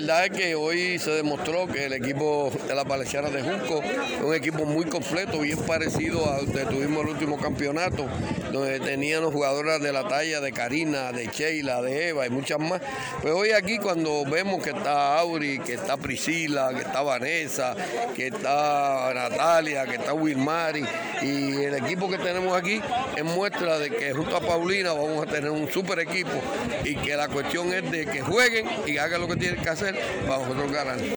La verdad es que hoy se demostró que el equipo de la Palechana de Junco es un equipo muy completo, bien parecido a donde tuvimos el último campeonato, donde teníamos jugadoras de la talla de Karina, de Sheila, de Eva y muchas más. Pues hoy aquí cuando vemos que está Auri, que está Priscila, que está Vanessa, que está Natalia, que está Wilmari y el equipo que tenemos aquí es muestra de que junto a Paulina vamos a tener un super equipo y que la cuestión es de que jueguen y hagan lo que tienen que hacer para nosotros ganar.